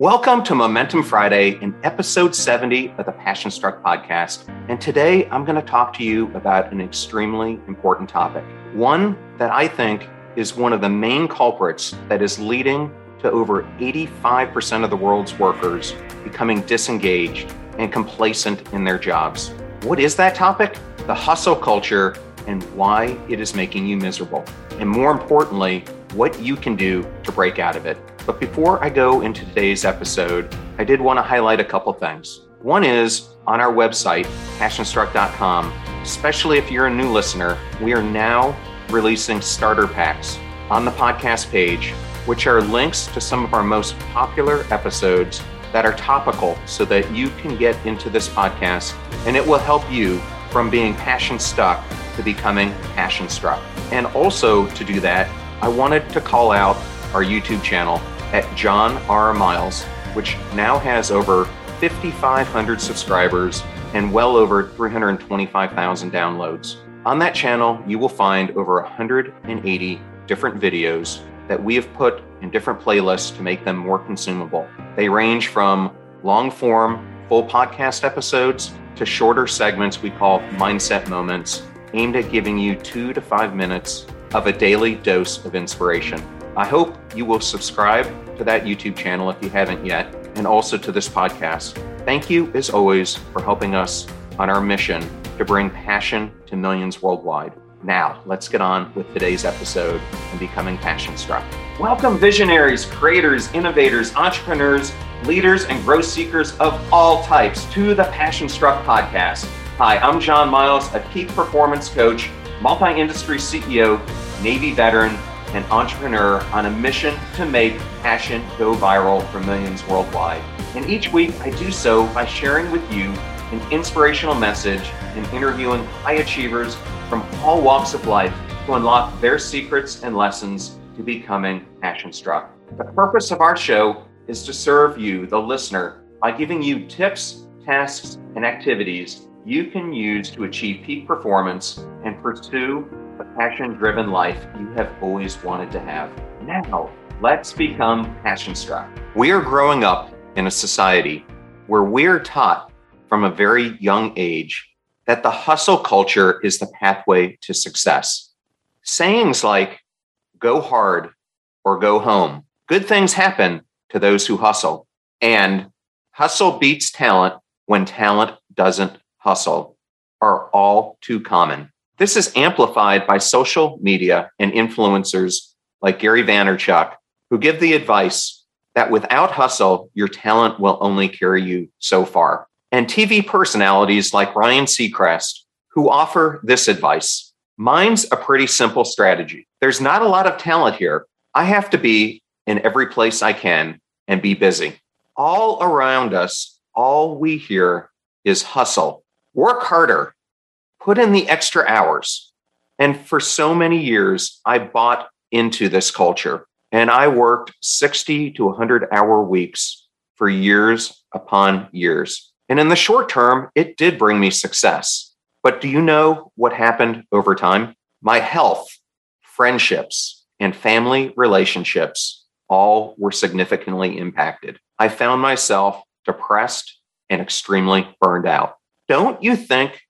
Welcome to Momentum Friday in episode 70 of the Passion Struck podcast. And today I'm going to talk to you about an extremely important topic, one that I think is one of the main culprits that is leading to over 85% of the world's workers becoming disengaged and complacent in their jobs. What is that topic? The hustle culture and why it is making you miserable. And more importantly, what you can do to break out of it. But before I go into today's episode, I did want to highlight a couple things. One is on our website, passionstruck.com, especially if you're a new listener, we are now releasing starter packs on the podcast page, which are links to some of our most popular episodes that are topical so that you can get into this podcast and it will help you from being passion stuck to becoming passion struck. And also to do that, I wanted to call out our YouTube channel at John R. Miles, which now has over 5,500 subscribers and well over 325,000 downloads. On that channel, you will find over 180 different videos that we have put in different playlists to make them more consumable. They range from long form, full podcast episodes to shorter segments we call mindset moments, aimed at giving you two to five minutes of a daily dose of inspiration. I hope you will subscribe to that YouTube channel if you haven't yet, and also to this podcast. Thank you, as always, for helping us on our mission to bring passion to millions worldwide. Now, let's get on with today's episode and becoming passion struck. Welcome, visionaries, creators, innovators, entrepreneurs, leaders, and growth seekers of all types to the Passion Struck podcast. Hi, I'm John Miles, a peak performance coach, multi industry CEO, Navy veteran, and entrepreneur on a mission to make passion go viral for millions worldwide. And each week I do so by sharing with you an inspirational message and interviewing high achievers from all walks of life to unlock their secrets and lessons to becoming passion struck. The purpose of our show is to serve you, the listener, by giving you tips, tasks, and activities you can use to achieve peak performance and pursue the passion driven life you have always wanted to have. Now, let's become passion struck. We are growing up in a society where we are taught from a very young age that the hustle culture is the pathway to success. Sayings like go hard or go home, good things happen to those who hustle, and hustle beats talent when talent doesn't hustle are all too common. This is amplified by social media and influencers like Gary Vaynerchuk, who give the advice that without hustle, your talent will only carry you so far. And TV personalities like Ryan Seacrest, who offer this advice. Mine's a pretty simple strategy. There's not a lot of talent here. I have to be in every place I can and be busy. All around us, all we hear is hustle. Work harder, put in the extra hours. And for so many years, I bought into this culture and I worked 60 to 100 hour weeks for years upon years. And in the short term, it did bring me success. But do you know what happened over time? My health, friendships, and family relationships all were significantly impacted. I found myself depressed and extremely burned out. Don't you think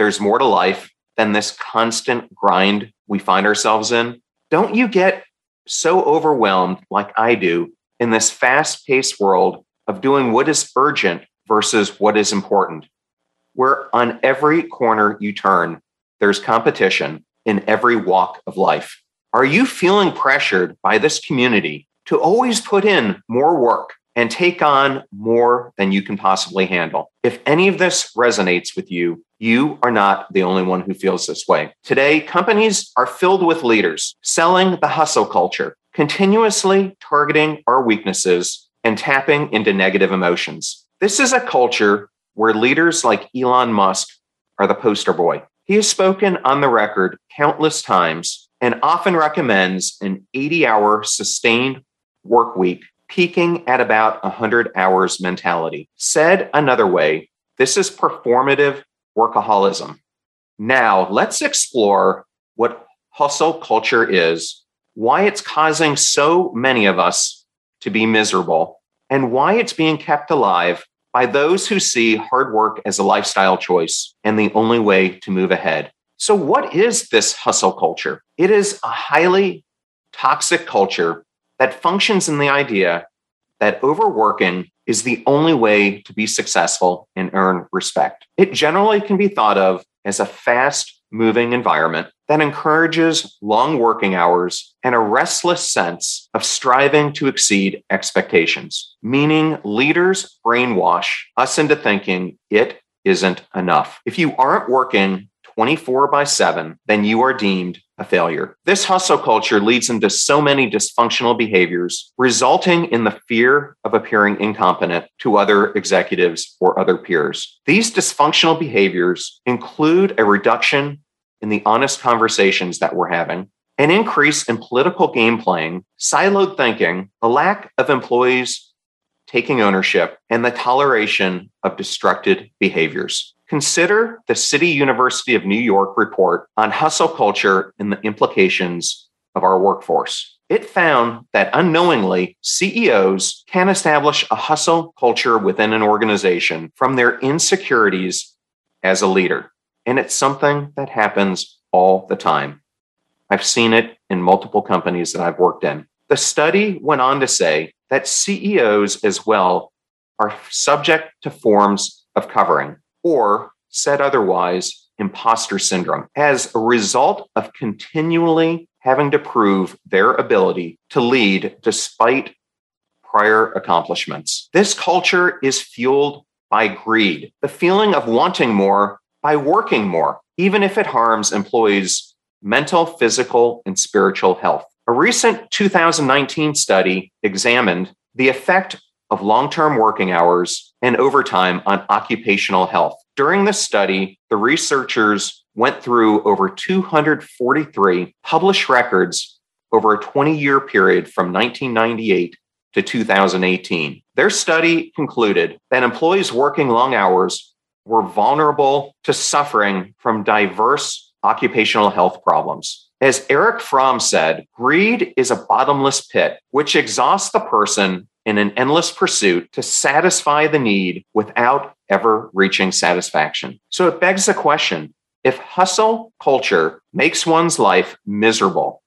there's more to life than this constant grind we find ourselves in? Don't you get so overwhelmed like I do in this fast paced world of doing what is urgent versus what is important? Where on every corner you turn, there's competition in every walk of life. Are you feeling pressured by this community to always put in more work, and take on more than you can possibly handle. If any of this resonates with you, you are not the only one who feels this way. Today, companies are filled with leaders selling the hustle culture, continuously targeting our weaknesses and tapping into negative emotions. This is a culture where leaders like Elon Musk are the poster boy. He has spoken on the record countless times and often recommends an 80 hour sustained work week peaking at about 100 hours mentality. Said another way, this is performative workaholism. Now, let's explore what hustle culture is, why it's causing so many of us to be miserable, and why it's being kept alive by those who see hard work as a lifestyle choice and the only way to move ahead. So, what is this hustle culture? It is a highly toxic culture that functions in the idea that overworking is the only way to be successful and earn respect. It generally can be thought of as a fast moving environment that encourages long working hours and a restless sense of striving to exceed expectations, meaning leaders brainwash us into thinking it isn't enough. If you aren't working 24 by 7, then you are deemed a failure. This hustle culture leads into so many dysfunctional behaviors, resulting in the fear of appearing incompetent to other executives or other peers. These dysfunctional behaviors include a reduction in the honest conversations that we're having, an increase in political game playing, siloed thinking, a lack of employees taking ownership, and the toleration of destructive behaviors. Consider the City University of New York report on hustle culture and the implications of our workforce. It found that unknowingly, CEOs can establish a hustle culture within an organization from their insecurities as a leader. And it's something that happens all the time. I've seen it in multiple companies that I've worked in. The study went on to say that CEOs as well are subject to forms of covering or said otherwise, imposter syndrome, as a result of continually having to prove their ability to lead despite prior accomplishments. This culture is fueled by greed, the feeling of wanting more by working more, even if it harms employees' mental, physical, and spiritual health. A recent 2019 study examined the effect of long term working hours and overtime on occupational health. During the study, the researchers went through over 243 published records over a 20 year period from 1998 to 2018. Their study concluded that employees working long hours were vulnerable to suffering from diverse occupational health problems. As Erich Fromm said, greed is a bottomless pit which exhausts the person in an endless pursuit to satisfy the need without ever reaching satisfaction. So it begs the question if hustle culture makes one's life miserable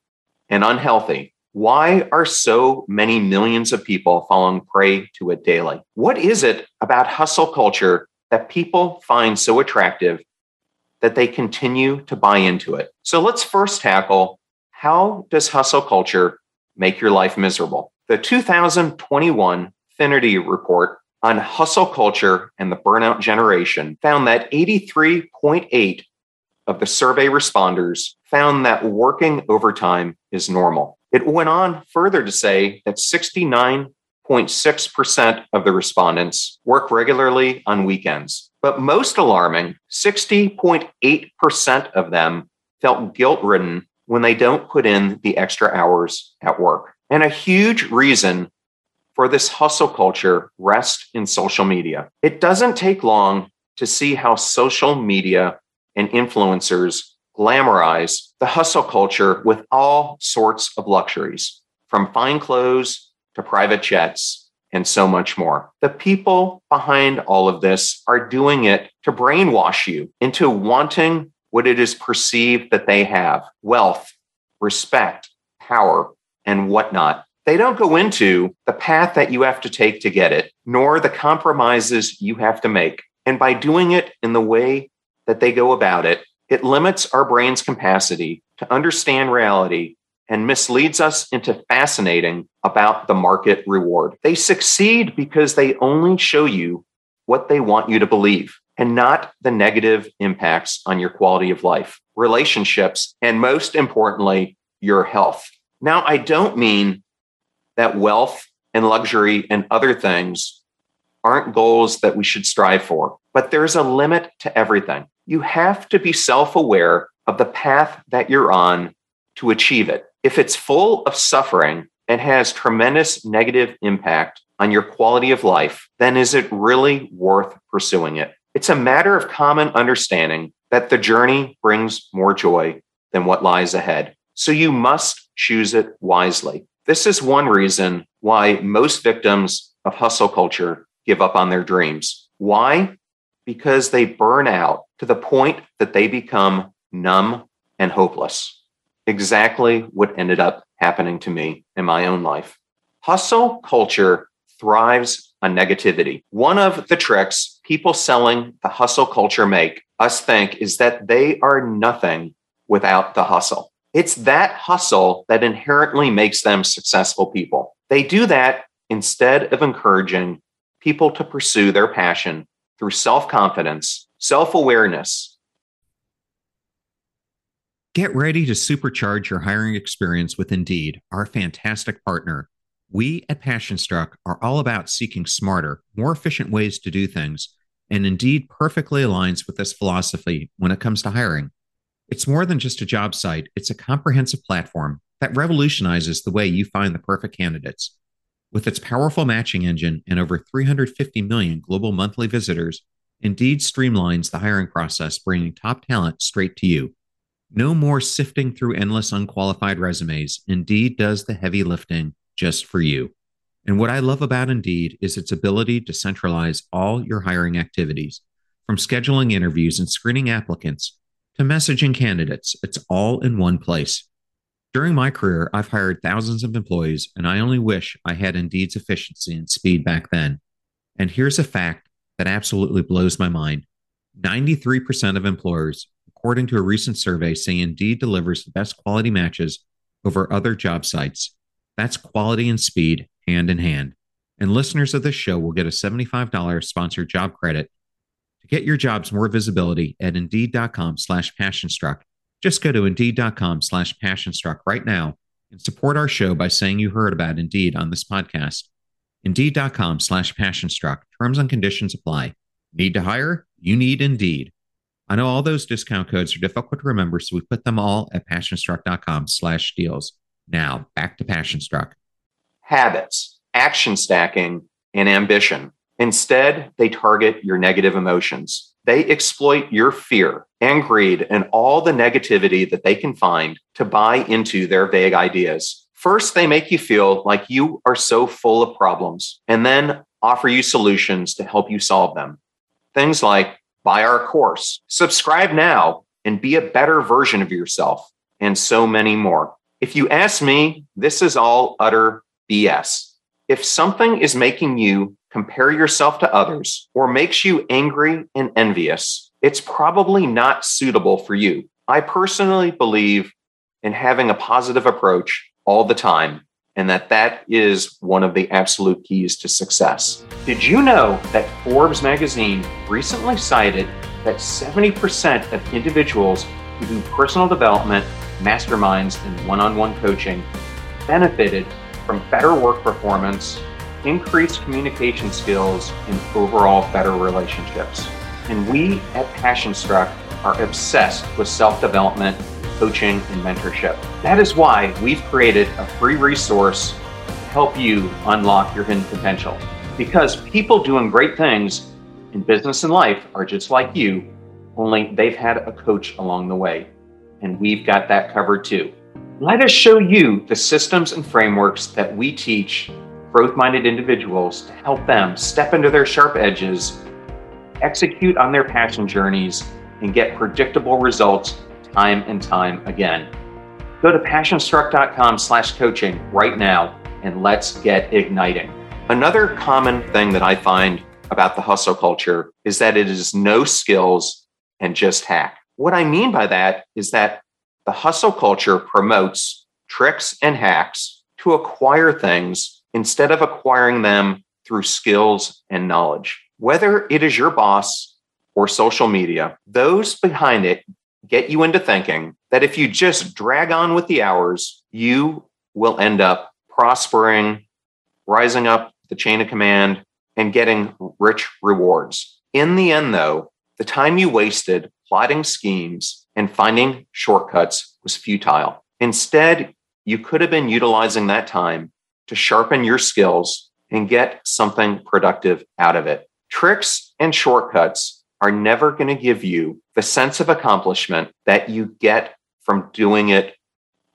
and unhealthy, why are so many millions of people falling prey to it daily? What is it about hustle culture that people find so attractive that they continue to buy into it? So let's first tackle how does hustle culture make your life miserable? The 2021 Finity report on hustle culture and the burnout generation found that 83.8 of the survey responders found that working overtime is normal. It went on further to say that 69.6% of the respondents work regularly on weekends. But most alarming, 60.8% of them felt guilt ridden when they don't put in the extra hours at work. And a huge reason for this hustle culture rests in social media. It doesn't take long to see how social media and influencers glamorize the hustle culture with all sorts of luxuries, from fine clothes to private jets and so much more. The people behind all of this are doing it to brainwash you into wanting what it is perceived that they have wealth, respect, power, and whatnot. They don't go into the path that you have to take to get it, nor the compromises you have to make. And by doing it in the way that they go about it, it limits our brain's capacity to understand reality and misleads us into fascinating about the market reward. They succeed because they only show you what they want you to believe and not the negative impacts on your quality of life, relationships, and most importantly, your health. Now, I don't mean that wealth and luxury and other things aren't goals that we should strive for, but there's a limit to everything. You have to be self aware of the path that you're on to achieve it. If it's full of suffering and has tremendous negative impact on your quality of life, then is it really worth pursuing it? It's a matter of common understanding that the journey brings more joy than what lies ahead. So you must choose it wisely. This is one reason why most victims of hustle culture give up on their dreams. Why? Because they burn out to the point that they become numb and hopeless. Exactly what ended up happening to me in my own life. Hustle culture thrives on negativity. One of the tricks people selling the hustle culture make us think is that they are nothing without the hustle. It's that hustle that inherently makes them successful people. They do that instead of encouraging people to pursue their passion through self confidence, self awareness. Get ready to supercharge your hiring experience with Indeed, our fantastic partner. We at PassionStruck are all about seeking smarter, more efficient ways to do things, and Indeed perfectly aligns with this philosophy when it comes to hiring. It's more than just a job site, it's a comprehensive platform that revolutionizes the way you find the perfect candidates. With its powerful matching engine and over 350 million global monthly visitors, Indeed streamlines the hiring process, bringing top talent straight to you. No more sifting through endless unqualified resumes. Indeed does the heavy lifting just for you. And what I love about Indeed is its ability to centralize all your hiring activities, from scheduling interviews and screening applicants to messaging candidates. It's all in one place. During my career, I've hired thousands of employees, and I only wish I had Indeed's efficiency and speed back then. And here's a fact that absolutely blows my mind 93% of employers, according to a recent survey, say Indeed delivers the best quality matches over other job sites. That's quality and speed hand in hand. And listeners of this show will get a $75 sponsored job credit to get your jobs more visibility at indeed.com slash passionstruck just go to indeed.com slash passionstruck right now and support our show by saying you heard about Indeed on this podcast. Indeed.com slash passionstruck. Terms and conditions apply. Need to hire? You need Indeed. I know all those discount codes are difficult to remember, so we put them all at passionstruck.com slash deals. Now, back to Passionstruck. Habits, action stacking, and ambition. Instead, they target your negative emotions. They exploit your fear and greed and all the negativity that they can find to buy into their vague ideas. First, they make you feel like you are so full of problems and then offer you solutions to help you solve them. Things like buy our course, subscribe now, and be a better version of yourself, and so many more. If you ask me, this is all utter BS. If something is making you compare yourself to others, or makes you angry and envious, it's probably not suitable for you. I personally believe in having a positive approach all the time, and that that is one of the absolute keys to success. Did you know that Forbes magazine recently cited that 70% of individuals who do personal development, masterminds, and one on one coaching benefited from better work performance increased communication skills, and overall better relationships. And we at PassionStruck are obsessed with self development, coaching, and mentorship. That is why we've created a free resource to help you unlock your hidden potential. Because people doing great things in business and life are just like you, only they've had a coach along the way. And we've got that covered too. Let us show you the systems and frameworks that we teach growth minded individuals to help them step into their sharp edges, execute on their passion journeys, and get predictable results time and time again. Go to passionstruck.com slash coaching right now and let's get igniting. Another common thing that I find about the hustle culture is that it is no skills and just hack. What I mean by that is that the hustle culture promotes tricks and hacks to acquire things instead of acquiring them through skills and knowledge. Whether it is your boss or social media, those behind it get you into thinking that if you just drag on with the hours, you will end up prospering, rising up the chain of command, and getting rich rewards. In the end, though, the time you wasted plotting schemes and finding shortcuts was futile. Instead, you could have been utilizing that time to sharpen your skills and get something productive out of it. Tricks and shortcuts are never going to give you the sense of accomplishment that you get from doing it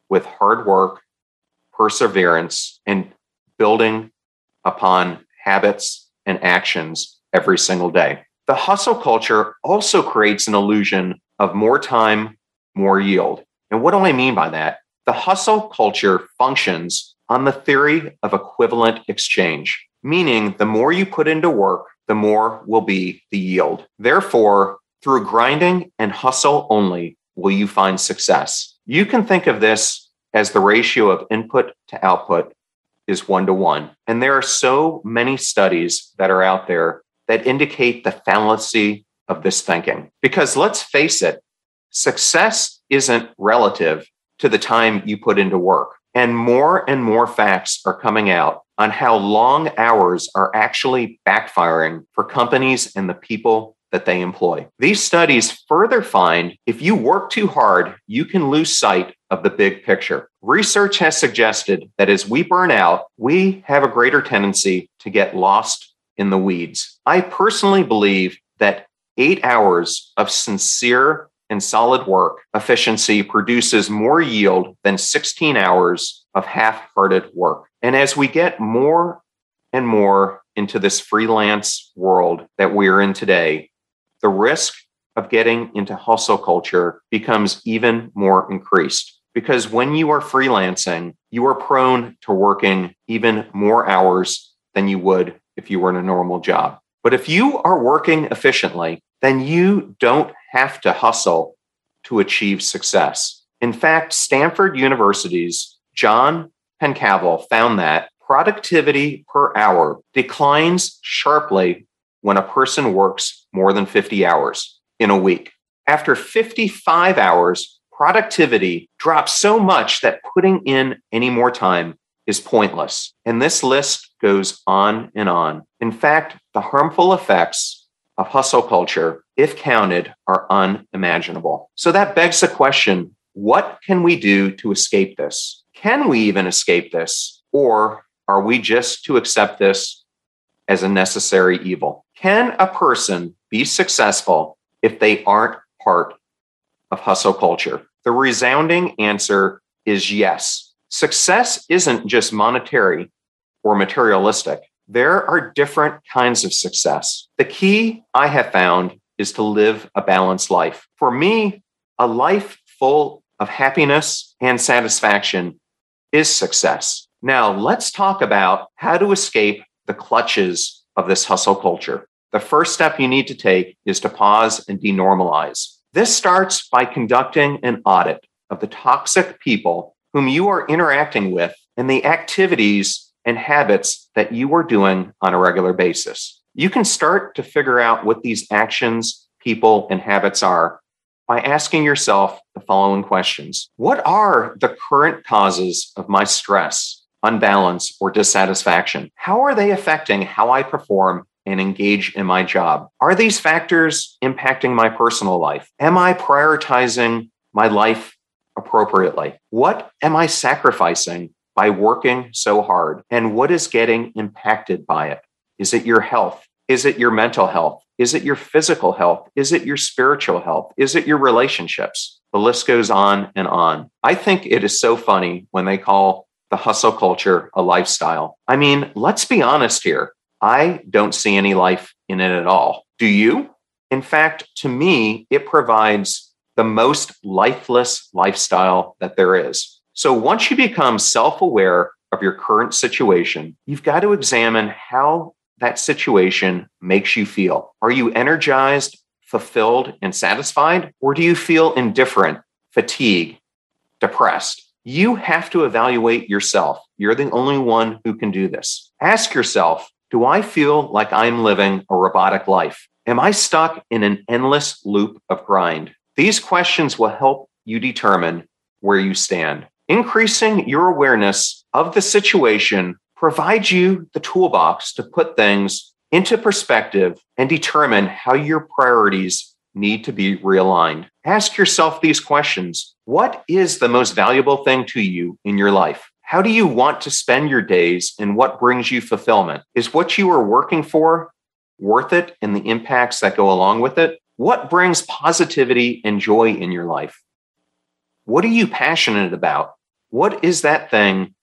with hard work, perseverance, and building upon habits, and actions every single day. The hustle culture also creates an illusion of more time, more yield. And what do I mean by that? The hustle culture functions on the theory of equivalent exchange, meaning the more you put into work, the more will be the yield. Therefore, through grinding and hustle only will you find success. You can think of this as the ratio of input to output is one to one. And there are so many studies that are out there that indicate the fallacy of this thinking. Because let's face it, success isn't relative to the time you put into work. And more and more facts are coming out on how long hours are actually backfiring for companies and the people that they employ. These studies further find if you work too hard, you can lose sight of the big picture. Research has suggested that as we burn out, we have a greater tendency to get lost in the weeds. I personally believe that eight hours of sincere and solid work efficiency produces more yield than 16 hours of half hearted work. And as we get more and more into this freelance world that we're in today, the risk of getting into hustle culture becomes even more increased. Because when you are freelancing, you are prone to working even more hours than you would if you were in a normal job. But if you are working efficiently, then you don't have to hustle to achieve success. In fact, Stanford University's John Pencavel found that productivity per hour declines sharply when a person works more than 50 hours in a week. After 55 hours, productivity drops so much that putting in any more time is pointless. And this list goes on and on. In fact, the harmful effects of hustle culture, if counted, are unimaginable. So that begs the question what can we do to escape this? Can we even escape this? Or are we just to accept this as a necessary evil? Can a person be successful if they aren't part of hustle culture? The resounding answer is yes. Success isn't just monetary or materialistic. There are different kinds of success. The key I have found is to live a balanced life. For me, a life full of happiness and satisfaction is success. Now, let's talk about how to escape the clutches of this hustle culture. The first step you need to take is to pause and denormalize. This starts by conducting an audit of the toxic people whom you are interacting with and the activities and habits that you are doing on a regular basis. You can start to figure out what these actions, people, and habits are by asking yourself the following questions What are the current causes of my stress? unbalance, or dissatisfaction? How are they affecting how I perform and engage in my job? Are these factors impacting my personal life? Am I prioritizing my life appropriately? What am I sacrificing by working so hard? And what is getting impacted by it? Is it your health? Is it your mental health? Is it your physical health? Is it your spiritual health? Is it your relationships? The list goes on and on. I think it is so funny when they call the hustle culture a lifestyle. I mean, let's be honest here. I don't see any life in it at all. Do you? In fact, to me, it provides the most lifeless lifestyle that there is. So once you become self aware of your current situation, you've got to examine how that situation makes you feel. Are you energized, fulfilled, and satisfied? Or do you feel indifferent, fatigued, depressed? You have to evaluate yourself. You're the only one who can do this. Ask yourself Do I feel like I'm living a robotic life? Am I stuck in an endless loop of grind? These questions will help you determine where you stand. Increasing your awareness of the situation provides you the toolbox to put things into perspective and determine how your priorities need to be realigned. Ask yourself these questions What is the most valuable thing to you in your life? How do you want to spend your days and what brings you fulfillment? Is what you are working for worth it and the impacts that go along with it? What brings positivity and joy in your life? What are you passionate about? What is that thing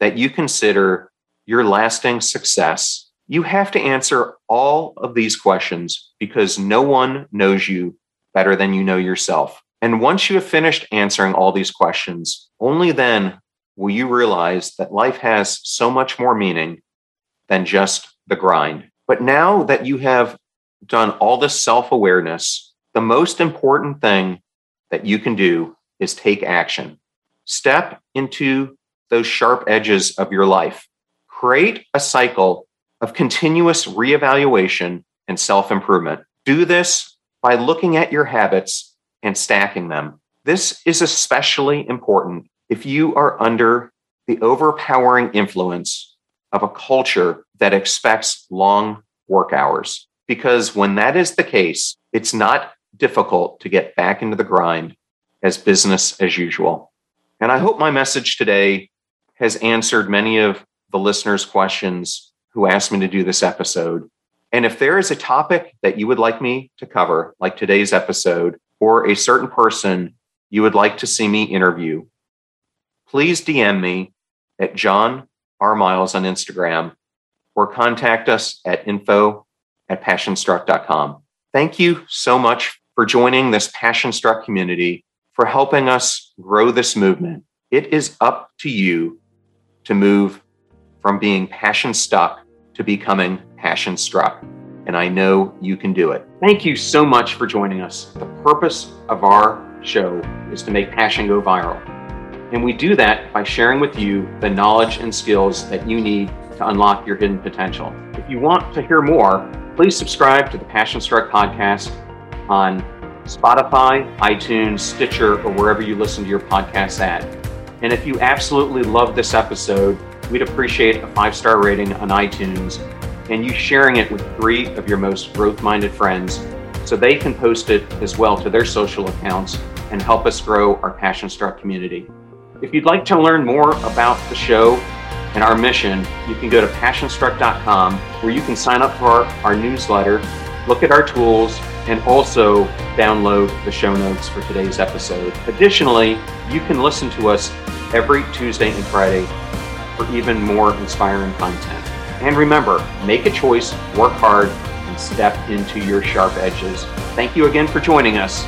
that you consider your lasting success You have to answer all of these questions because no one knows you better than you know yourself. And once you have finished answering all these questions, only then will you realize that life has so much more meaning than just the grind. But now that you have done all this self awareness, the most important thing that you can do is take action. Step into those sharp edges of your life. Create a cycle of continuous reevaluation and self improvement. Do this by looking at your habits and stacking them. This is especially important if you are under the overpowering influence of a culture that expects long work hours. Because when that is the case, it's not difficult to get back into the grind as business as usual. And I hope my message today has answered many of the listeners' questions who asked me to do this episode. And if there is a topic that you would like me to cover, like today's episode, or a certain person you would like to see me interview, please DM me at John R. Miles on Instagram or contact us at info at passionstruck.com. Thank you so much for joining this Passion Struck community, for helping us grow this movement. It is up to you to move from being passion stuck to becoming passion struck. And I know you can do it. Thank you so much for joining us. The purpose of our show is to make passion go viral. And we do that by sharing with you the knowledge and skills that you need to unlock your hidden potential. If you want to hear more, please subscribe to the Passion Struck podcast on Spotify, iTunes, Stitcher, or wherever you listen to your podcasts at. And if you absolutely love this episode, we'd appreciate a five star rating on iTunes and you sharing it with three of your most growth minded friends so they can post it as well to their social accounts and help us grow our Passion Struck community. If you'd like to learn more about the show and our mission, you can go to passionstruck.com where you can sign up for our, our newsletter, look at our tools, and also download the show notes for today's episode. Additionally, you can listen to us every Tuesday and Friday for even more inspiring content. And remember, make a choice, work hard, and step into your sharp edges. Thank you again for joining us.